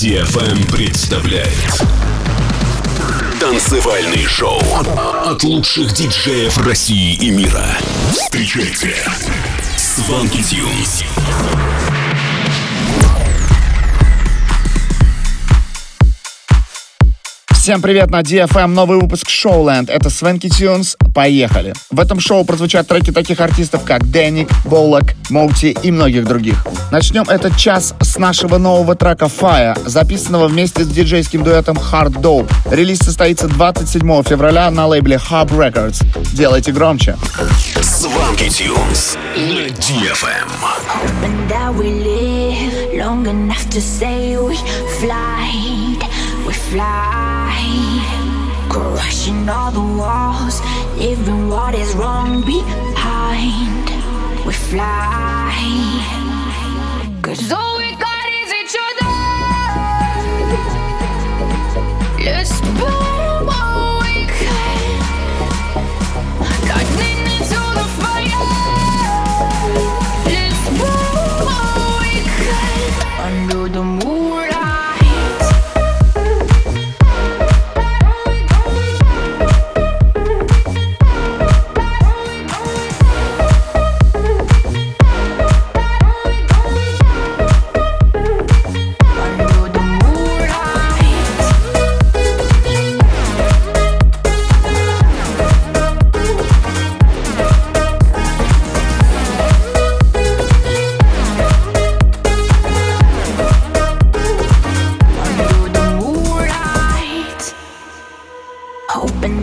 DFM представляет Танцевальный шоу от лучших диджеев России и мира. Встречайте Сванки Тюнс. Всем привет на DFM, новый выпуск Showland. Это Свенки Тюнс. Поехали. В этом шоу прозвучат треки таких артистов, как Дэник, Боллок, Моути и многих других. Начнем этот час с нашего нового трека Fire, записанного вместе с диджейским дуэтом Hard Dope. Релиз состоится 27 февраля на лейбле Hub Records. Делайте громче. Сванки Тюнс на DFM. we fly, crushing all the walls, leaving what is wrong behind. We fly, cause all we got is each other. Let's burn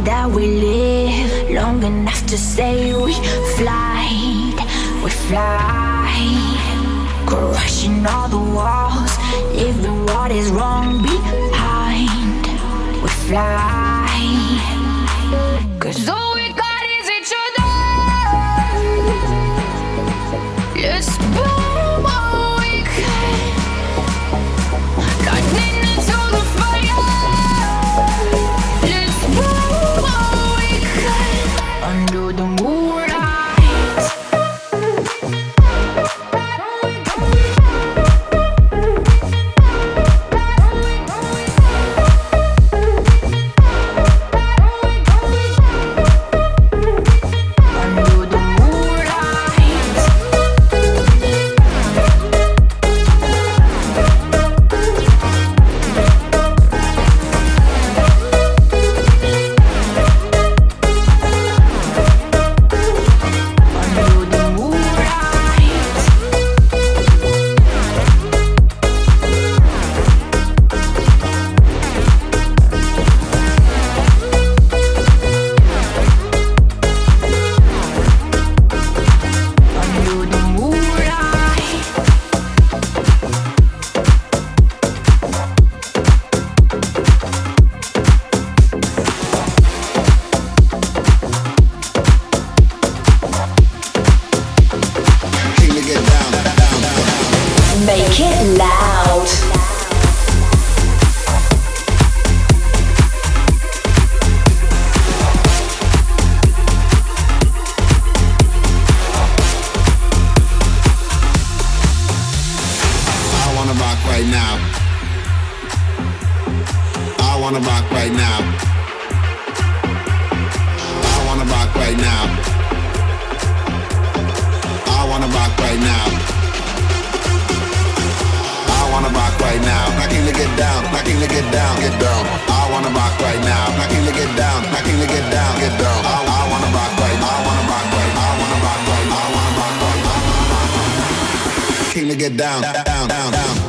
That we live long enough to say we fly, we fly, crushing all the walls, leaving what is wrong behind. We fly, cause all we got is each other. Let's rock right now. I wanna rock right now. I wanna rock right now. I wanna rock right now. I wanna rock right now. Knocking to get down, knocking to get down, get down. I wanna rock right now. Knocking to get down, knocking to get down, get down. I, I wanna rock right. I wanna rock right. I wanna rock right. I wanna rock right. I wanna rock right. King to get down, down, down, down.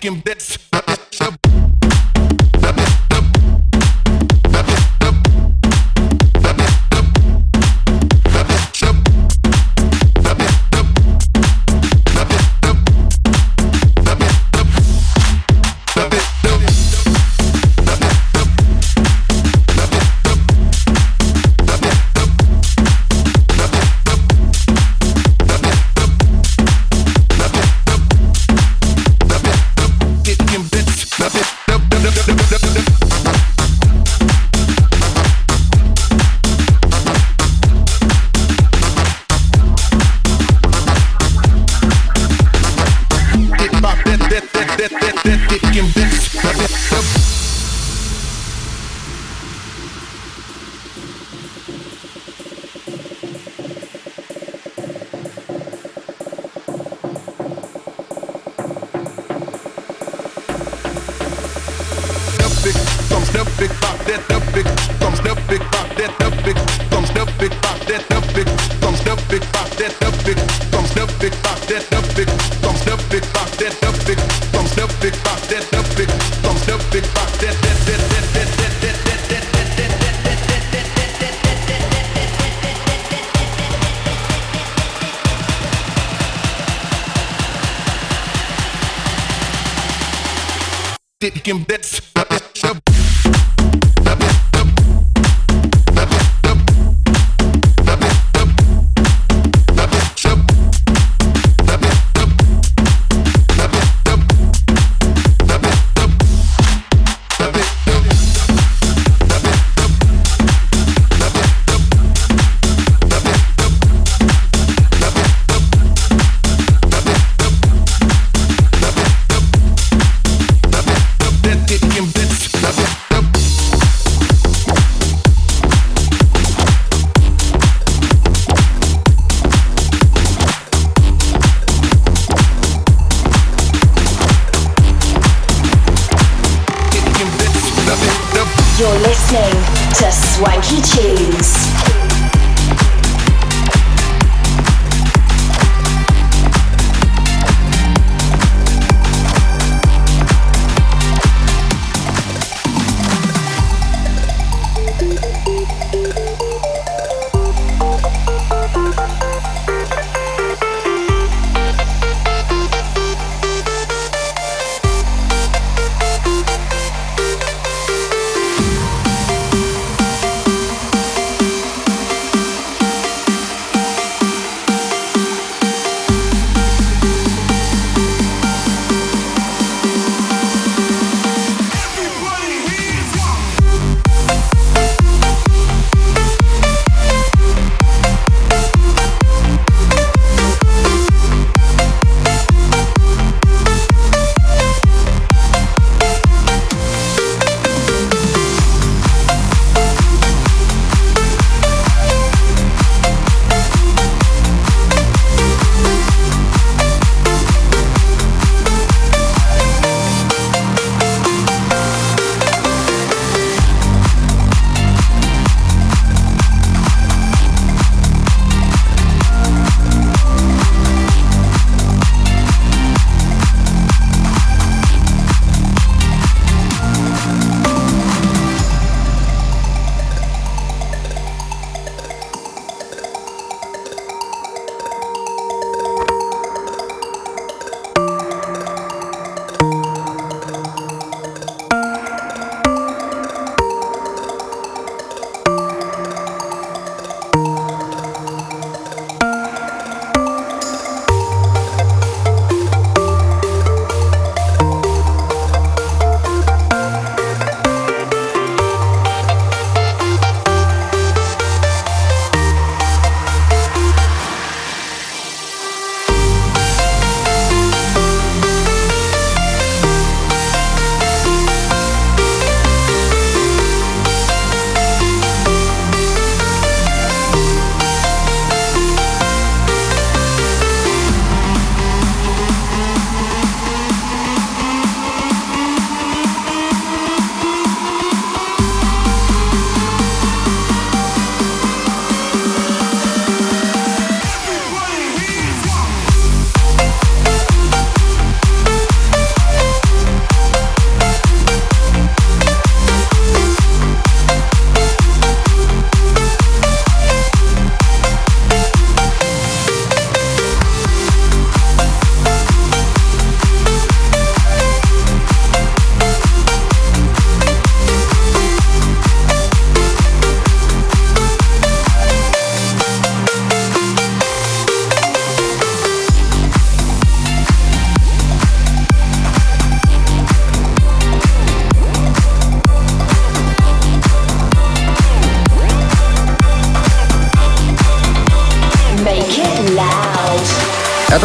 Taking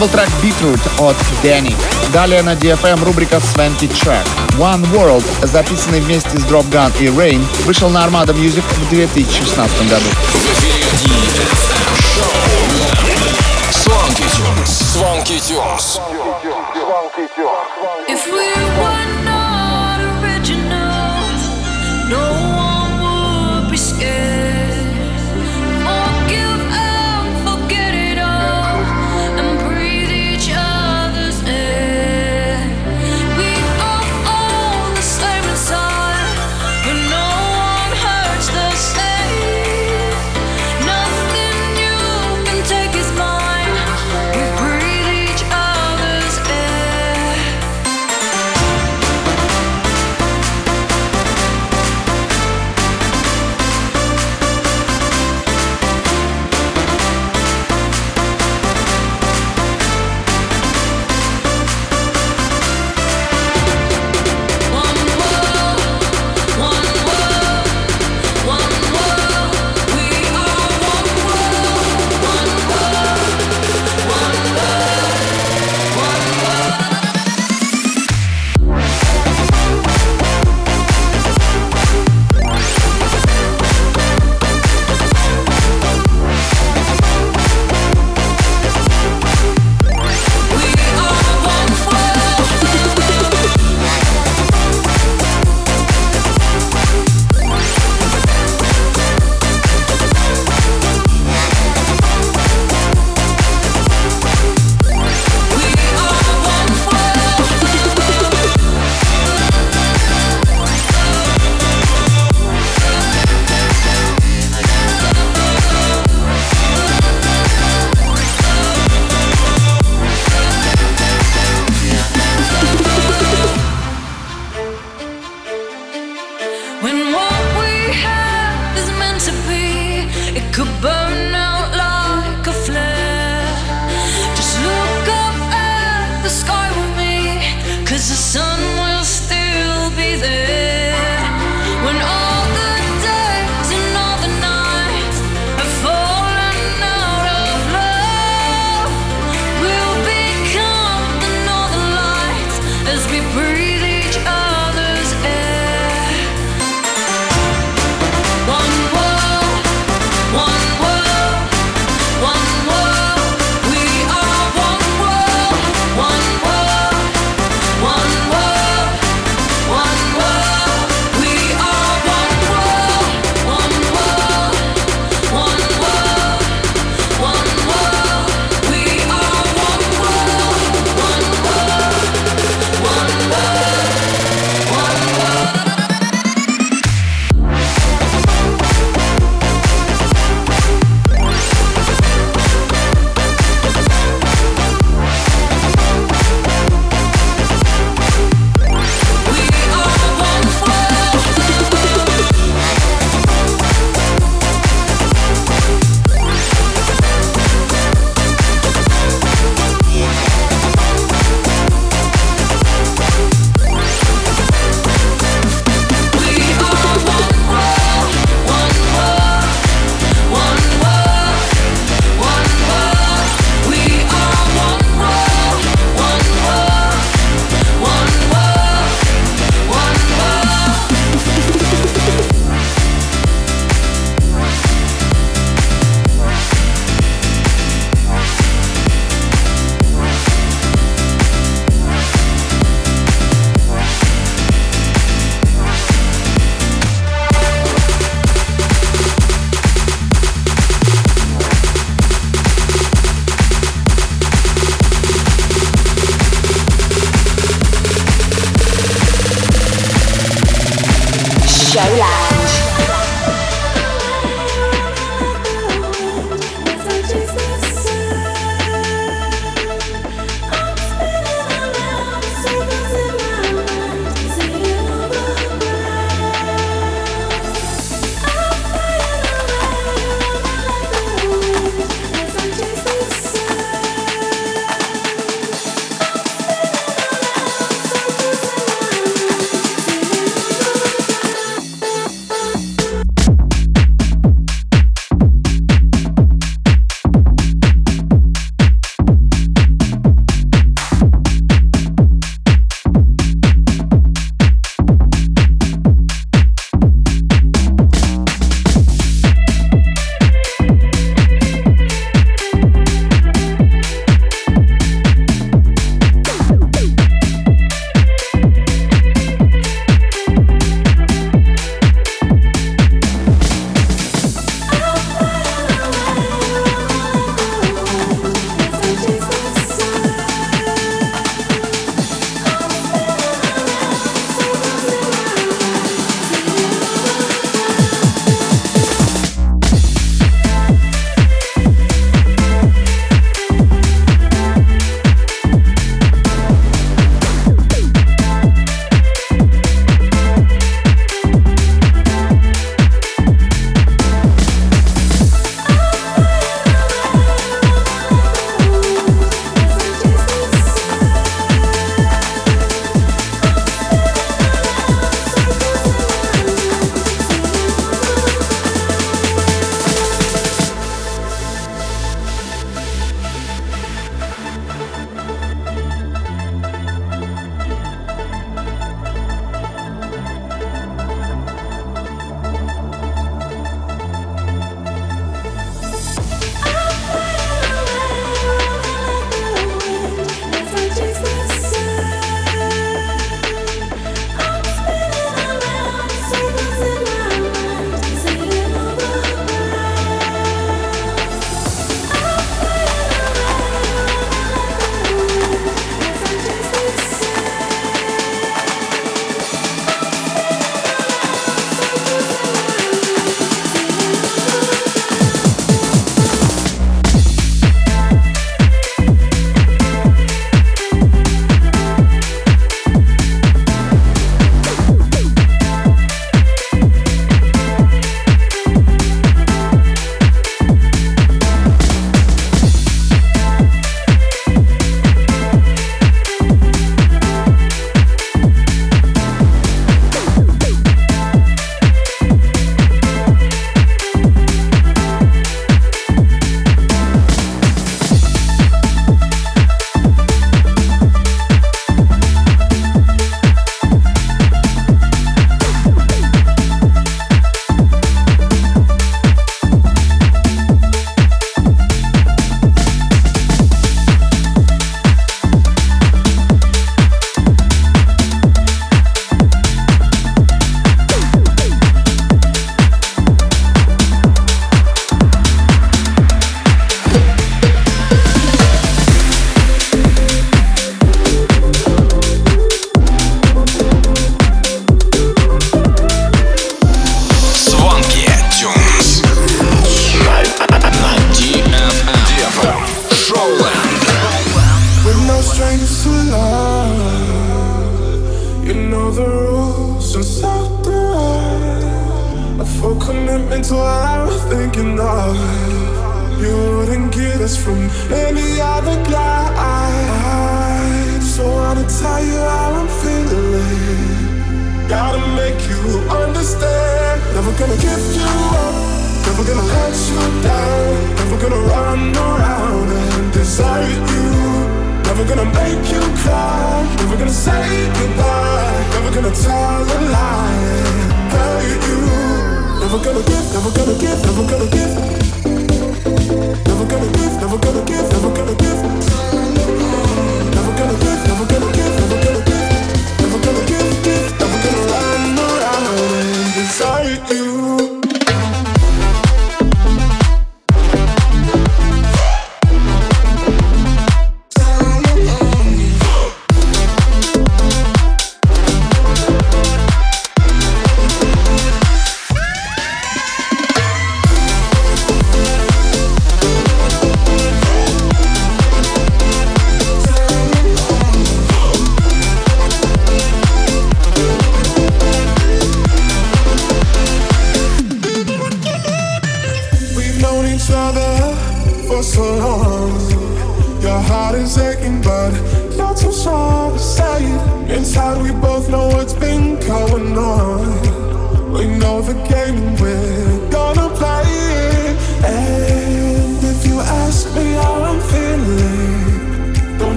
был трек Beetroot от Danny. Далее на DFM рубрика Swanky Track. One World, записанный вместе с Drop Gun и Rain, вышел на Armada Music в 2016 году. If we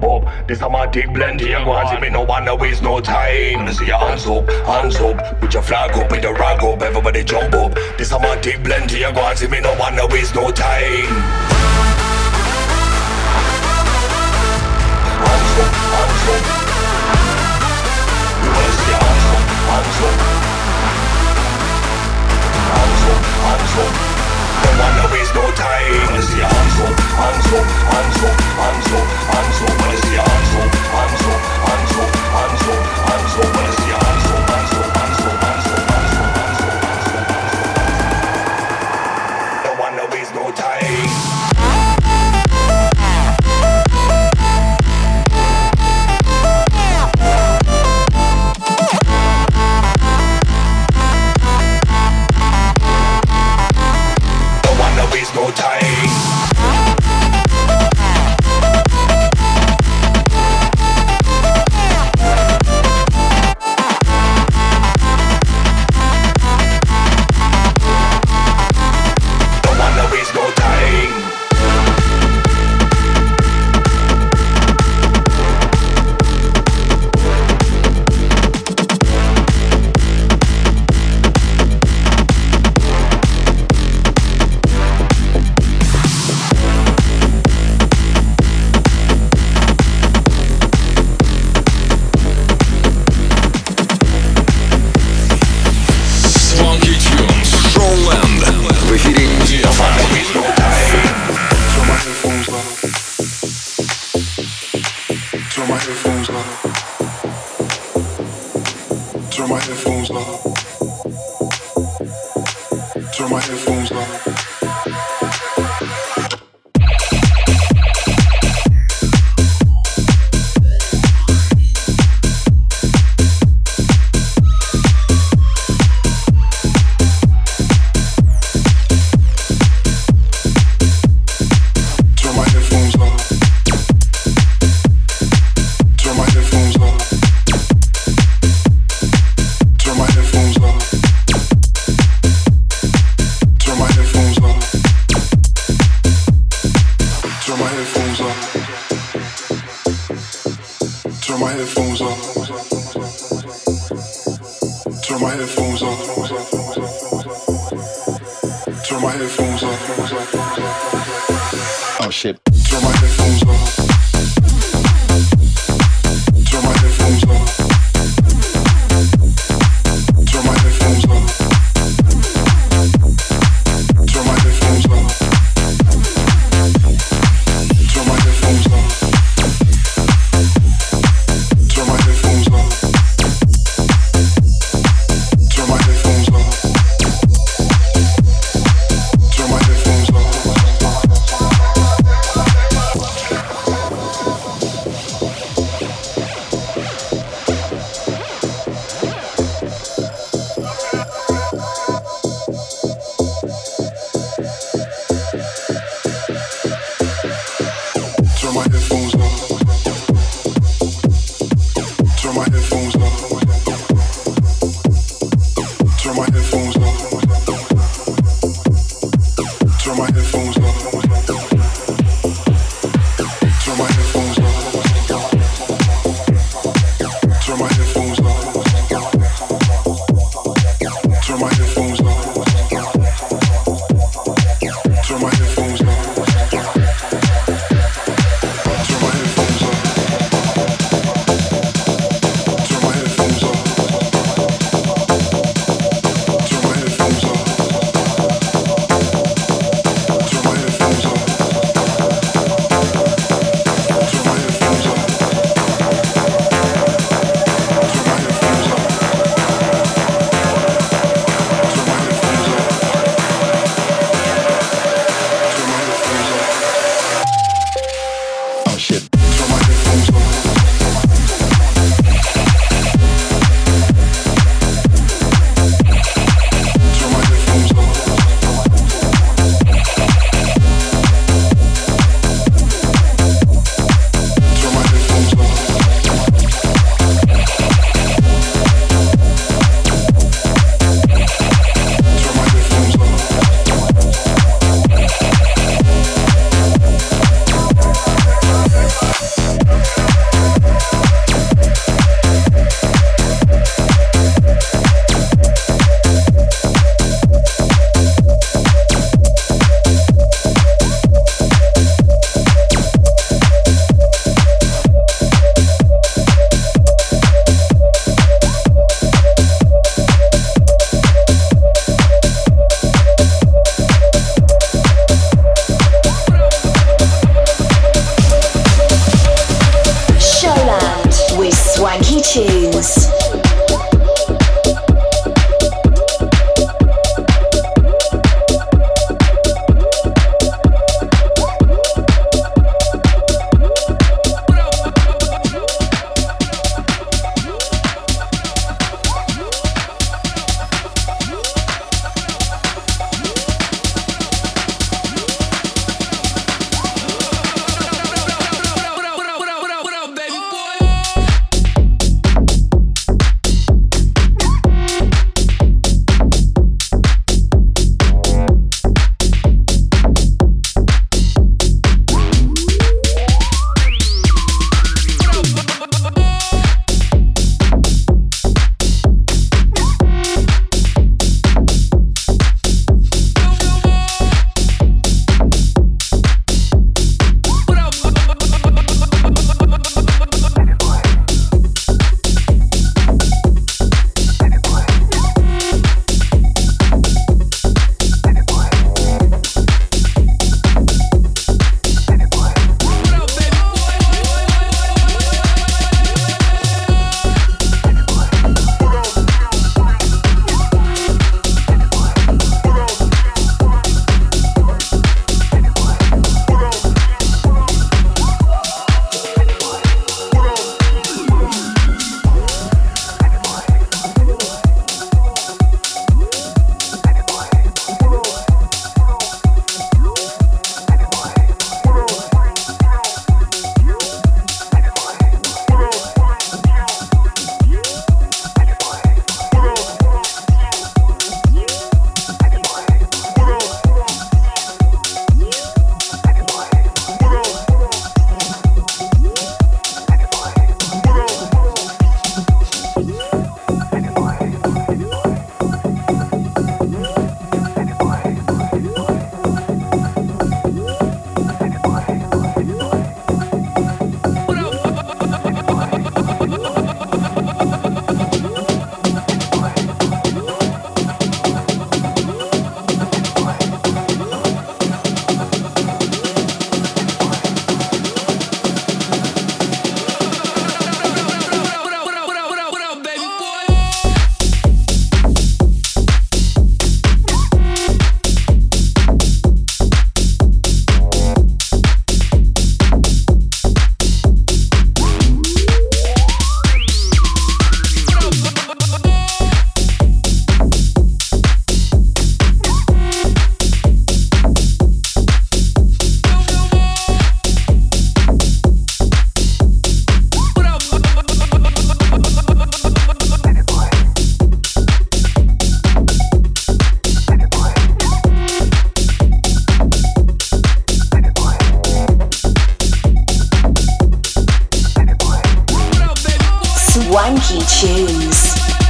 pump up. This a my deep blend here, guys. Me no wanna waste no time. See your hands up, hands up. Put your flag up, put your rag up. Everybody jump up. This a my deep blend here, guys. Me no wanna waste no time. Hands up, hands up. You wanna see your hands up, hands up. Hands up, hands up. No wanna waste no time. See your hands up. I'm so, I'm so, I'm so, I'm so, what is the I'm so, I'm so, I'm so what goes on.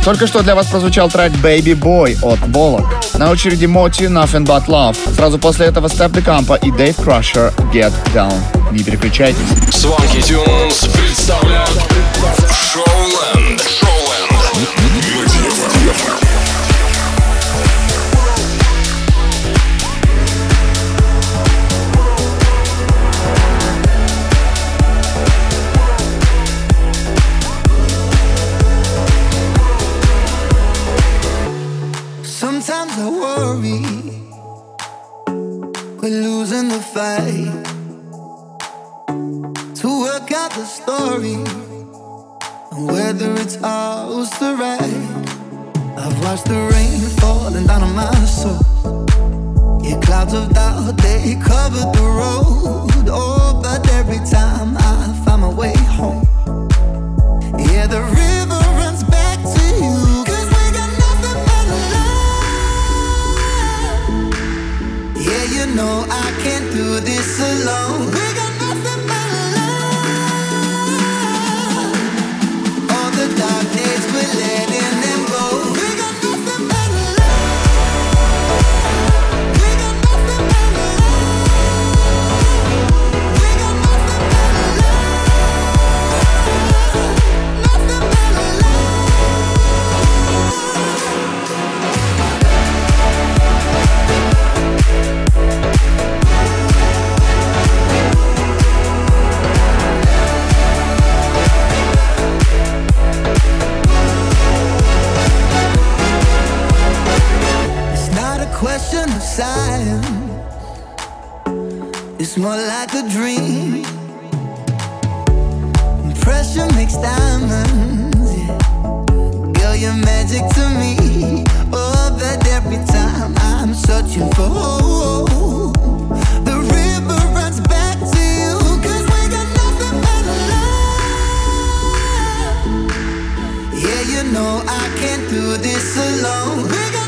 Только что для вас прозвучал трек Baby Boy от Болок. На очереди Моти Nothing But Love. Сразу после этого Степ Декампа и Дэйв Crusher Get Down. Не переключайтесь. Свонки Тюнс I can't do this alone.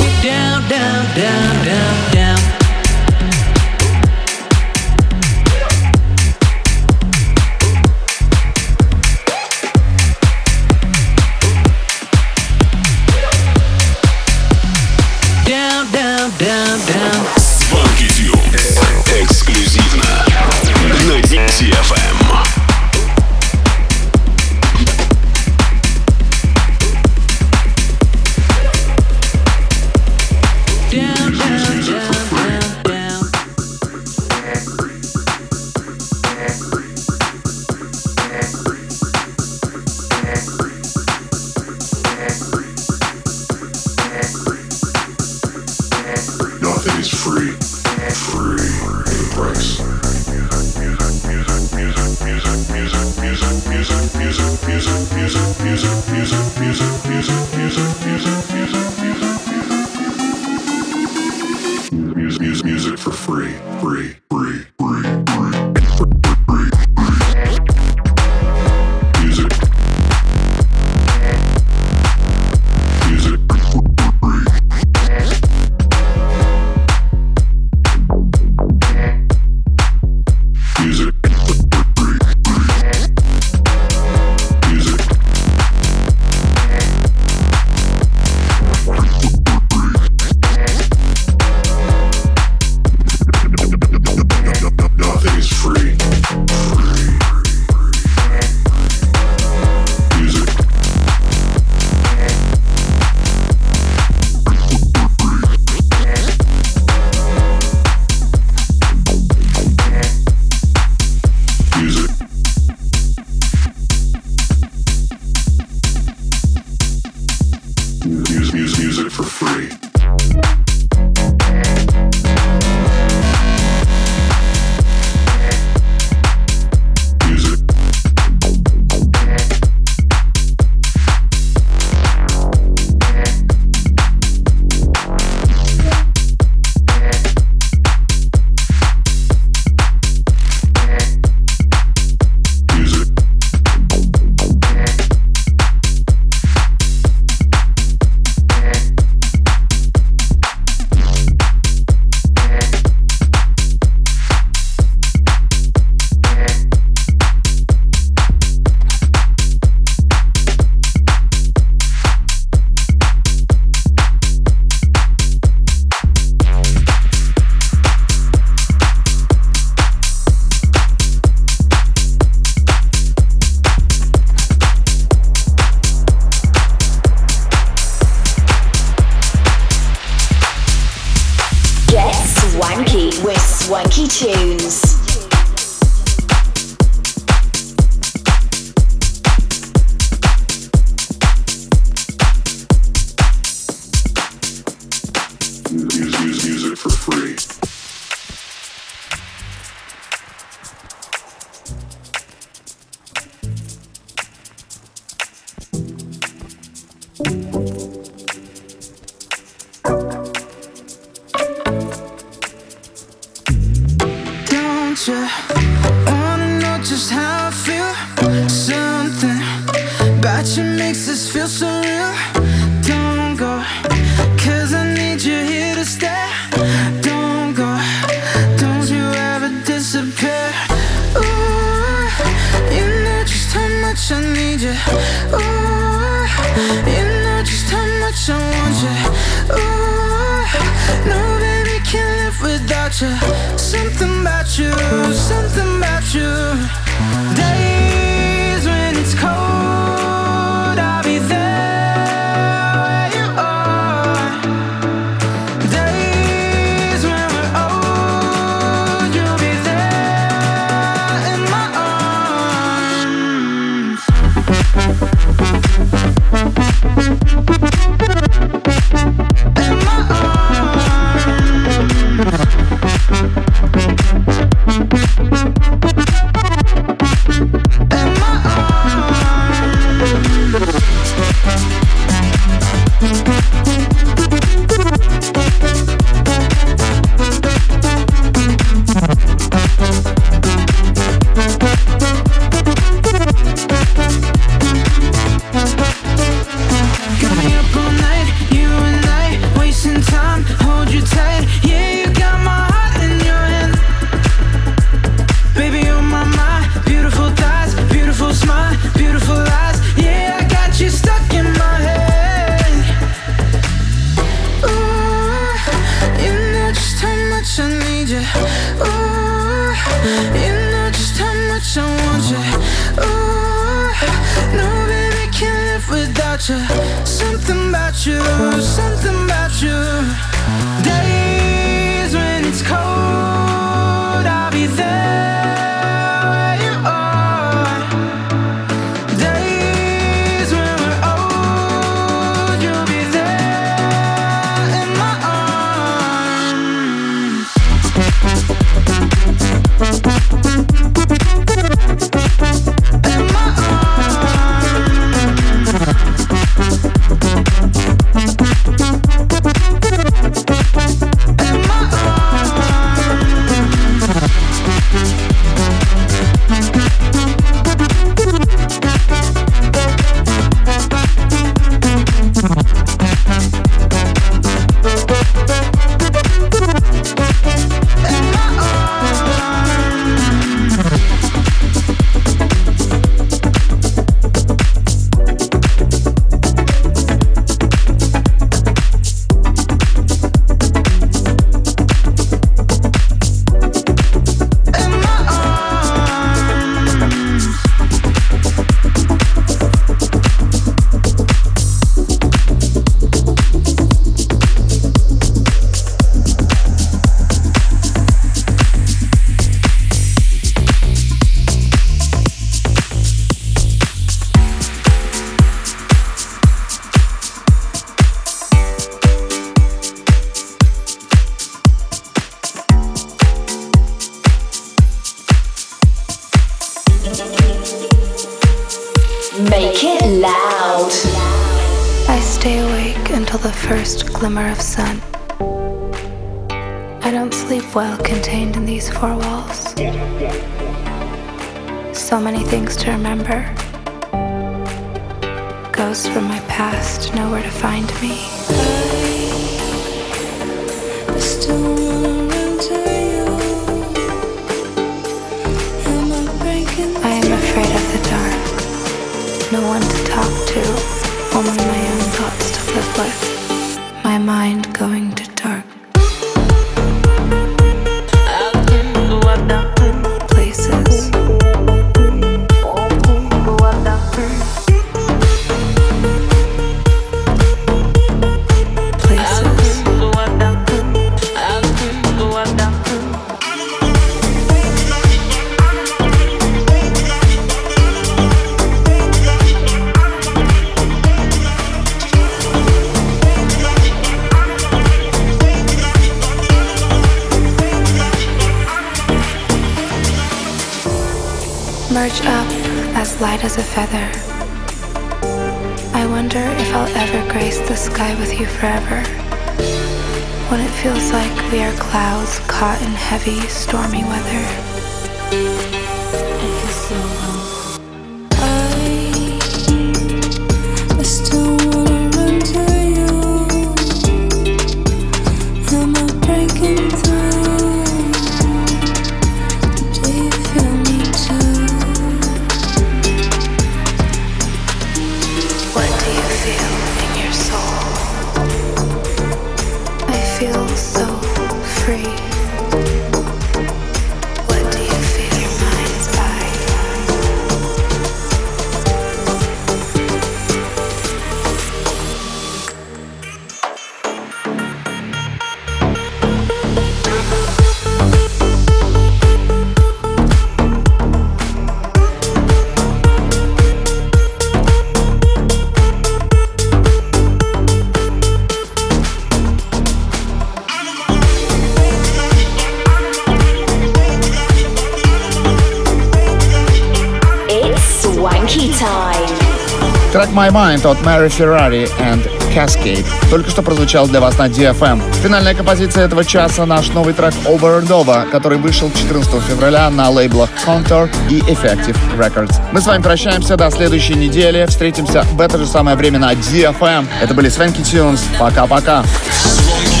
My Mind от Mary Ferrari and Cascade. Только что прозвучал для вас на DFM. Эм. Финальная композиция этого часа — наш новый трек Over and Over, который вышел 14 февраля на лейблах Contour и Effective Records. Мы с вами прощаемся до следующей недели. Встретимся в это же самое время на DFM. Эм. Это были Свенки Тюнс. Пока-пока. Пока. -пока.